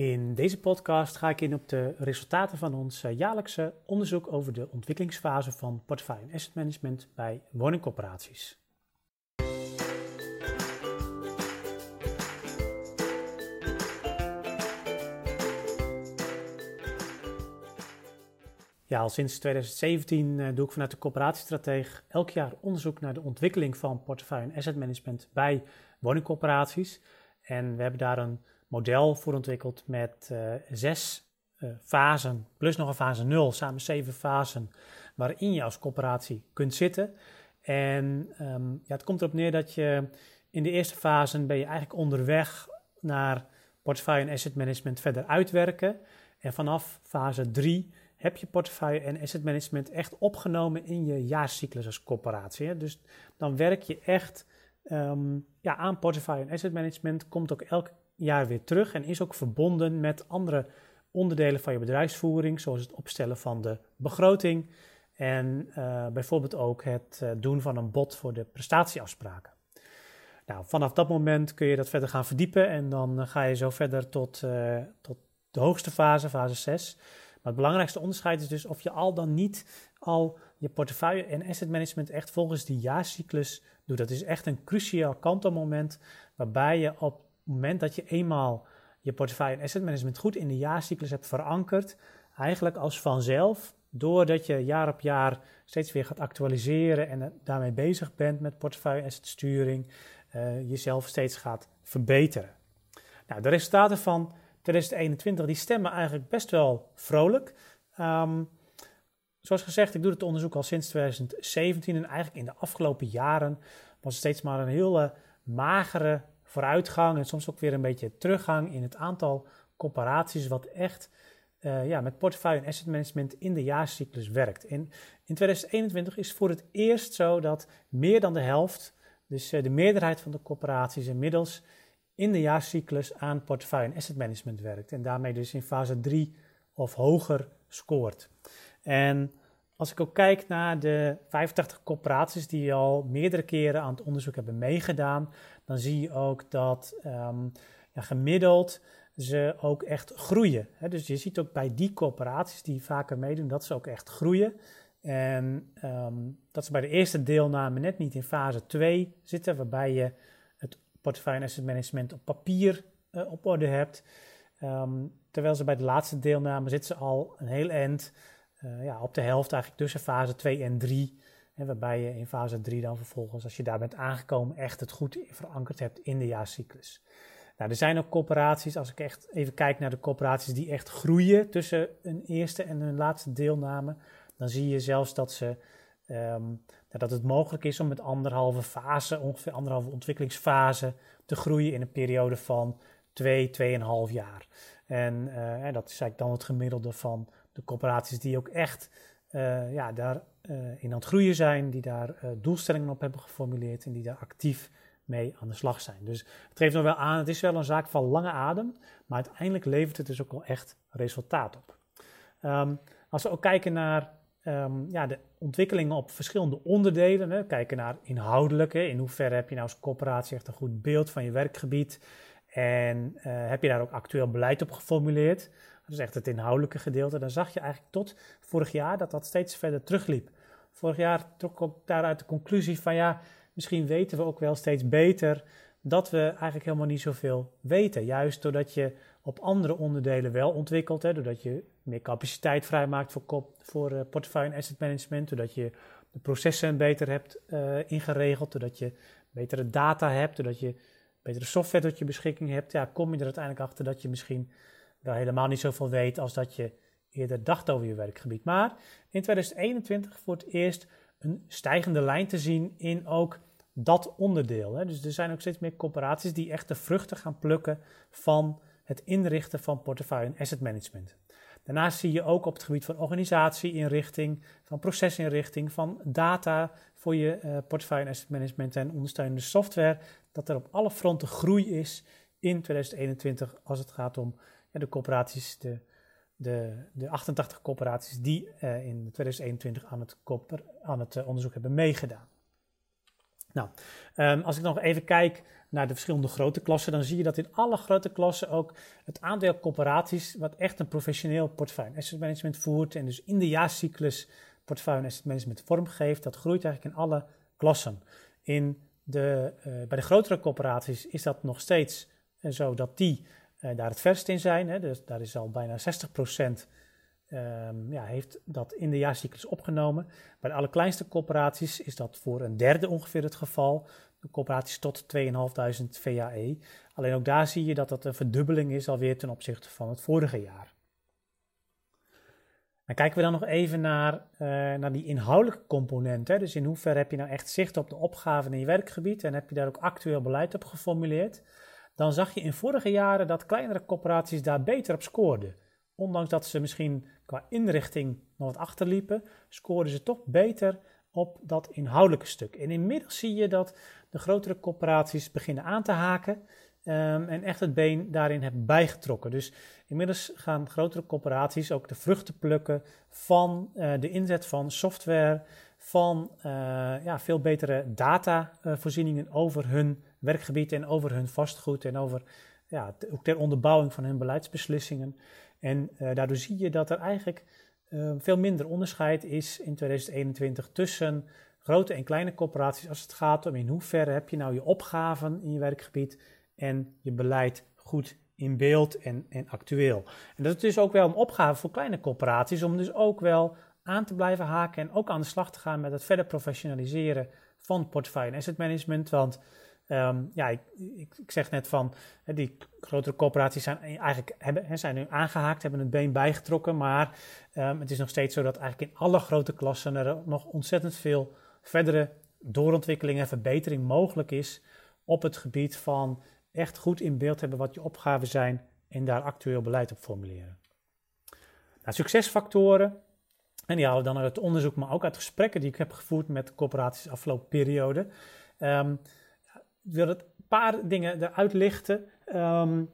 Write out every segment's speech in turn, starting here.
In deze podcast ga ik in op de resultaten van ons eh, jaarlijkse onderzoek over de ontwikkelingsfase van portefeuille en asset management bij woningcorporaties. Ja, al sinds 2017 eh, doe ik vanuit de coöperatiestrateeg elk jaar onderzoek naar de ontwikkeling van portefeuille en asset management bij woningcorporaties. En we hebben daar een model voor ontwikkeld met uh, zes uh, fasen, plus nog een fase 0, samen zeven fasen, waarin je als coöperatie kunt zitten. En um, ja, het komt erop neer dat je in de eerste fase ben je eigenlijk onderweg naar portefeuille en asset management verder uitwerken. En vanaf fase 3 heb je portefeuille en asset management echt opgenomen in je jaarcyclus als coöperatie. Dus dan werk je echt um, ja, aan portefeuille en asset management, komt ook elk jaar weer terug en is ook verbonden met andere onderdelen van je bedrijfsvoering, zoals het opstellen van de begroting en uh, bijvoorbeeld ook het uh, doen van een bod voor de prestatieafspraken. Nou, vanaf dat moment kun je dat verder gaan verdiepen en dan uh, ga je zo verder tot, tot de hoogste fase, fase 6. Maar het belangrijkste onderscheid is dus of je al dan niet al je portefeuille en asset management echt volgens die jaarcyclus doet. Dat is echt een cruciaal kantelmoment waarbij je op moment dat je eenmaal je portefeuille en asset management goed in de jaarcyclus hebt verankerd, eigenlijk als vanzelf, doordat je jaar op jaar steeds weer gaat actualiseren en daarmee bezig bent met portefeuille asset sturing, uh, jezelf steeds gaat verbeteren. Nou, de resultaten van 2021 die stemmen eigenlijk best wel vrolijk. Um, zoals gezegd, ik doe het onderzoek al sinds 2017 en eigenlijk in de afgelopen jaren was het steeds maar een hele magere vooruitgang en soms ook weer een beetje teruggang in het aantal comparaties wat echt uh, ja, met portefeuille en asset management in de jaarcyclus werkt. In 2021 is voor het eerst zo dat meer dan de helft, dus uh, de meerderheid van de corporaties inmiddels in de jaarcyclus aan portefeuille en asset management werkt. En daarmee dus in fase 3 of hoger scoort. En als ik ook kijk naar de 85 corporaties die al meerdere keren aan het onderzoek hebben meegedaan, dan zie je ook dat um, ja, gemiddeld ze ook echt groeien. Dus je ziet ook bij die corporaties die vaker meedoen, dat ze ook echt groeien. En um, dat ze bij de eerste deelname net niet in fase 2 zitten, waarbij je het portefeuille asset management op papier uh, op orde hebt. Um, terwijl ze bij de laatste deelname zitten ze al een heel eind uh, ja, op de helft eigenlijk tussen fase 2 en 3. Hè, waarbij je in fase 3 dan vervolgens, als je daar bent aangekomen, echt het goed verankerd hebt in de jaarcyclus. Nou, er zijn ook corporaties, als ik echt even kijk naar de corporaties die echt groeien tussen een eerste en een laatste deelname, dan zie je zelfs dat, ze, um, dat het mogelijk is om met anderhalve fase, ongeveer anderhalve ontwikkelingsfase, te groeien in een periode van 2, 2,5 jaar. En, uh, en dat is eigenlijk dan het gemiddelde van de corporaties die ook echt uh, ja, daar uh, in aan het groeien zijn, die daar uh, doelstellingen op hebben geformuleerd en die daar actief mee aan de slag zijn. Dus het geeft nog wel aan, het is wel een zaak van lange adem, maar uiteindelijk levert het dus ook wel echt resultaat op. Um, als we ook kijken naar um, ja, de ontwikkelingen op verschillende onderdelen, hè, kijken naar inhoudelijke, in hoeverre heb je nou als corporatie echt een goed beeld van je werkgebied en heb je daar ook actueel beleid op geformuleerd is echt het inhoudelijke gedeelte, dan zag je eigenlijk tot vorig jaar dat dat steeds verder terugliep. Vorig jaar trok ik daaruit de conclusie van ja, misschien weten we ook wel steeds beter dat we eigenlijk helemaal niet zoveel weten. Juist doordat je op andere onderdelen wel ontwikkelt, hè, doordat je meer capaciteit vrijmaakt voor, voor uh, portefeuille en asset management, doordat je de processen beter hebt uh, ingeregeld, doordat je betere data hebt, doordat je betere software tot je beschikking hebt, ja, kom je er uiteindelijk achter dat je misschien wel helemaal niet zoveel weet als dat je eerder dacht over je werkgebied. Maar in 2021 voor het eerst een stijgende lijn te zien in ook dat onderdeel. Hè. Dus er zijn ook steeds meer corporaties die echt de vruchten gaan plukken van het inrichten van portefeuille en asset management. Daarnaast zie je ook op het gebied van organisatieinrichting, van procesinrichting, van data voor je uh, portefeuille en asset management en ondersteunende software, dat er op alle fronten groei is in 2021 als het gaat om de corporaties, de, de, de 88 corporaties die uh, in 2021 aan het, aan het uh, onderzoek hebben meegedaan. Nou, ehm, als ik nog even kijk naar de verschillende grote klassen, dan zie je dat in alle grote klassen ook het aandeel corporaties, wat echt een professioneel portefeuille asset management voert en dus in de jaarcyclus portefeuille asset management vormgeeft, dat groeit eigenlijk in alle klassen. In de, uh, bij de grotere corporaties is dat nog steeds zo dat die daar het verst in zijn. Hè, dus daar is al bijna 60% um, ja, heeft dat in de jaarcyclus opgenomen. Bij de allerkleinste corporaties is dat voor een derde ongeveer het geval. De corporaties tot 2.500 VAE. Alleen ook daar zie je dat dat een verdubbeling is alweer ten opzichte van het vorige jaar. Dan kijken we dan nog even naar, uh, naar die inhoudelijke componenten. Dus in hoeverre heb je nou echt zicht op de opgaven in je werkgebied en heb je daar ook actueel beleid op geformuleerd? Dan zag je in vorige jaren dat kleinere corporaties daar beter op scoorden. Ondanks dat ze misschien qua inrichting nog wat achterliepen, scoorden ze toch beter op dat inhoudelijke stuk. En inmiddels zie je dat de grotere corporaties beginnen aan te haken um, en echt het been daarin hebben bijgetrokken. Dus inmiddels gaan grotere corporaties ook de vruchten plukken van uh, de inzet van software, van uh, ja, veel betere datavoorzieningen over hun werkgebied en over hun vastgoed en over ja, ook ter onderbouwing van hun beleidsbeslissingen. En uh, daardoor zie je dat er eigenlijk uh, veel minder onderscheid is in 2021 tussen grote en kleine corporaties als het gaat om in hoeverre heb je nou je opgaven in je werkgebied en je beleid goed in beeld en, en actueel. En dat is dus ook wel een opgave voor kleine corporaties om dus ook wel aan te blijven haken en ook aan de slag te gaan met het verder professionaliseren van portefeuille en asset management. Want Um, ja, ik, ik, zeg net van, die grotere corporaties zijn eigenlijk hebben, zijn nu aangehaakt, hebben het been bijgetrokken, maar um, het is nog steeds zo dat eigenlijk in alle grote klassen er nog ontzettend veel verdere doorontwikkeling en verbetering mogelijk is op het gebied van echt goed in beeld hebben wat je opgaven zijn en daar actueel beleid op formuleren. Nou, succesfactoren, en die halen we dan uit het onderzoek, maar ook uit gesprekken die ik heb gevoerd met corporaties afgelopen periode. Ik wil het een paar dingen eruit lichten. Um,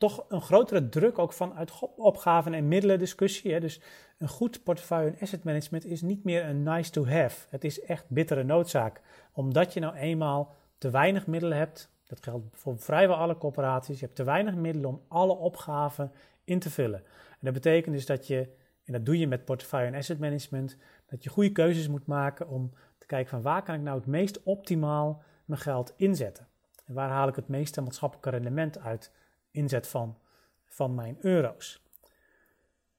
toch een grotere druk ook vanuit opgaven en middelen discussie. Hè. Dus een goed portefeuille en asset management is niet meer een nice to have. Het is echt bittere noodzaak. Omdat je nou eenmaal te weinig middelen hebt. Dat geldt voor vrijwel alle corporaties. Je hebt te weinig middelen om alle opgaven in te vullen. En dat betekent dus dat je, en dat doe je met portefeuille en asset management, dat je goede keuzes moet maken om te kijken van waar kan ik nou het meest optimaal mijn geld inzetten? En waar haal ik het meeste maatschappelijke rendement uit inzet van, van mijn euro's?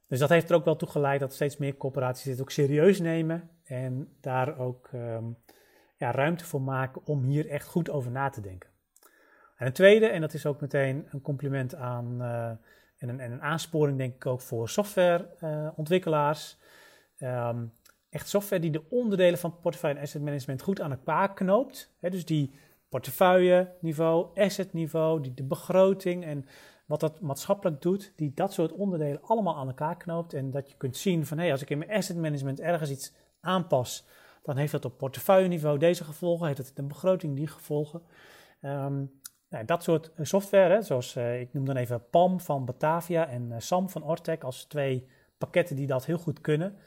Dus dat heeft er ook wel toe geleid dat steeds meer corporaties dit ook serieus nemen en daar ook um, ja, ruimte voor maken om hier echt goed over na te denken. En een tweede, en dat is ook meteen een compliment aan uh, en, een, en, een, aansporing denk ik ook voor softwareontwikkelaars. Um, echt software die de onderdelen van portefeuille en asset management goed aan elkaar knoopt. Dus die portefeuille niveau, asset niveau, die de begroting en wat dat maatschappelijk doet, die dat soort onderdelen allemaal aan elkaar knoopt. En dat je kunt zien van hé, hey, als ik in mijn asset management ergens iets aanpas, dan heeft dat op portefeuille niveau deze gevolgen, heeft het de begroting die gevolgen. Um, nou, dat soort software, hè, zoals uh, ik noem dan even PAM van Batavia en uh, SAM van Ortec als twee pakketten die dat heel goed kunnen.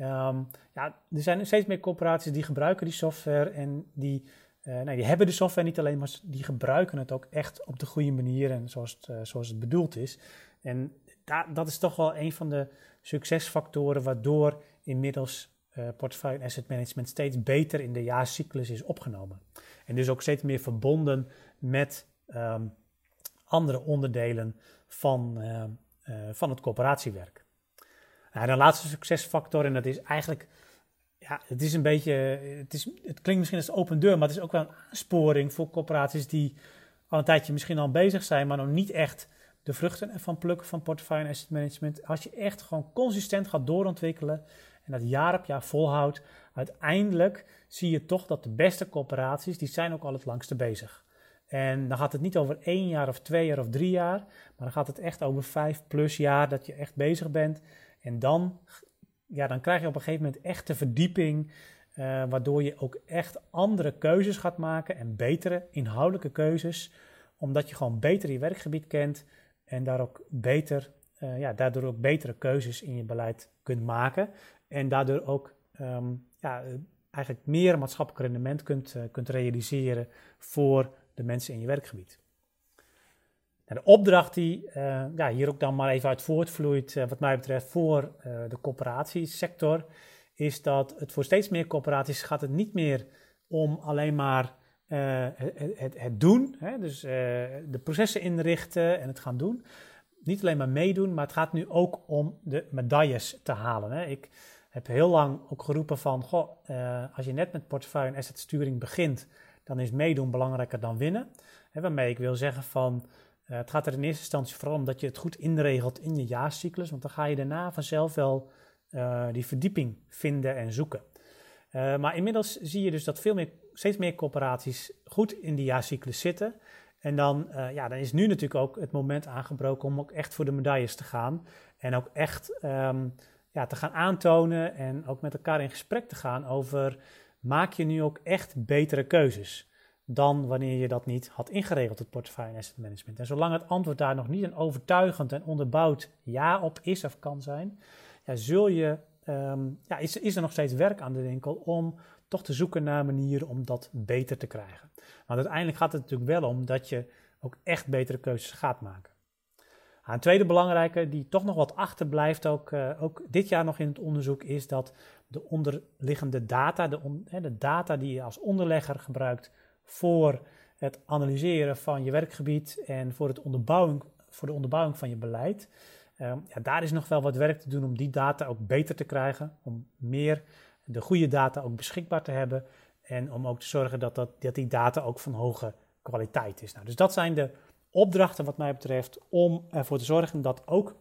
Um, ja, er zijn steeds meer corporaties die gebruiken die software en die, uh, nee, die hebben de software niet alleen, maar die gebruiken het ook echt op de goede manier en zoals het, uh, zoals het bedoeld is. En da dat is toch wel een van de succesfactoren waardoor inmiddels uh, portefeuille asset management steeds beter in de jaarcyclus is opgenomen. En dus ook steeds meer verbonden met um, andere onderdelen van, van het corporatiewerk. Nou, de laatste succesfactor, en dat is eigenlijk, ja, het is een beetje, het, is, het klinkt misschien als open deur, maar het is ook wel een aansporing voor corporaties die al een tijdje misschien al bezig zijn, maar nog niet echt de vruchten ervan plukken van portefeuille en asset management. Als je echt gewoon consistent gaat doorontwikkelen en dat jaar op jaar volhoudt, uiteindelijk zie je toch dat de beste corporaties, die zijn ook al het langste bezig. En dan gaat het niet over één jaar of twee jaar of drie jaar, maar dan gaat het echt over vijf plus jaar dat je echt bezig bent. En dan, ja, dan krijg je op een gegeven moment echt de verdieping, uh, waardoor je ook echt andere keuzes gaat maken en betere inhoudelijke keuzes, omdat je gewoon beter je werkgebied kent en daar ook beter, uh, ja, daardoor ook betere keuzes in je beleid kunt maken en daardoor ook um, ja, eigenlijk meer maatschappelijk rendement kunt, kunt realiseren voor de mensen in je werkgebied. De opdracht die ja, hier ook dan maar even uit voortvloeit, wat mij betreft, voor de coöperatiesector, is dat het voor steeds meer coöperaties gaat het niet meer om alleen maar uh, het, het, doen, hè? dus de processen inrichten en het gaan doen. Niet alleen maar meedoen, maar het gaat nu ook om de medailles te halen. Hè? Ik heb heel lang ook geroepen van, goh, als je net met portefeuille en assetsturing begint, dan is meedoen belangrijker dan winnen. Hè, waarmee ik wil zeggen van, het gaat er in eerste instantie vooral om dat je het goed inregelt in je jaarcyclus, want dan ga je daarna vanzelf wel die verdieping vinden en zoeken. maar inmiddels zie je dus dat veel meer steeds meer corporaties goed in die jaarcyclus zitten. En dan, ja, dan is nu natuurlijk ook het moment aangebroken om ook echt voor de medailles te gaan. En ook echt um, ja, te gaan aantonen en ook met elkaar in gesprek te gaan over... maak je nu ook echt betere keuzes dan wanneer je dat niet had ingeregeld, het portefeuille en asset management. En zolang het antwoord daar nog niet een overtuigend en onderbouwd ja op is of kan zijn... Ja, zul je, um, ja, is, is er nog steeds werk aan de winkel om toch te zoeken naar manieren om dat beter te krijgen. Want uiteindelijk gaat het natuurlijk wel om dat je ook echt betere keuzes gaat maken. een tweede belangrijke, die toch nog wat achterblijft, ook, uh, ook dit jaar nog in het onderzoek, is dat de onderliggende data, de, de data die je als onderlegger gebruikt voor het analyseren van je werkgebied en voor, het onderbouwing, voor de onderbouwing van je beleid, uh, ja, daar is nog wel wat werk te doen om die data ook beter te krijgen, om meer de goede data ook beschikbaar te hebben. En om ook te zorgen dat, dat, die data ook van hoge kwaliteit is. Nou, dus dat zijn de opdrachten wat mij betreft om ervoor te zorgen dat ook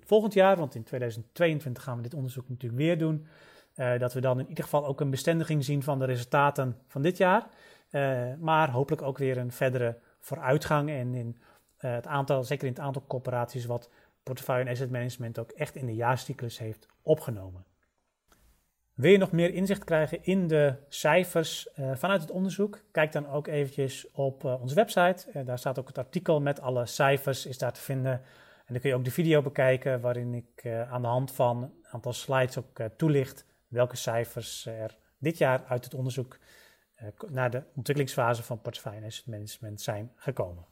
volgend jaar, want in 2022 gaan we dit onderzoek natuurlijk weer doen, uh, dat we dan in ieder geval ook een bestendiging zien van de resultaten van dit jaar. Uh, maar hopelijk ook weer een verdere vooruitgang en in uh, het aantal, zeker in het aantal corporaties, wat portefeuille en asset management ook echt in de jaarcyclus heeft opgenomen. Wil je nog meer inzicht krijgen in de cijfers uh, vanuit het onderzoek? Kijk dan ook eventjes op onze website. Daar staat ook het artikel met alle cijfers is daar te vinden. En dan kun je ook de video bekijken waarin ik aan de hand van een aantal slides ook toelicht welke cijfers er dit jaar uit het onderzoek naar de ontwikkelingsfase van portefeuille management zijn gekomen.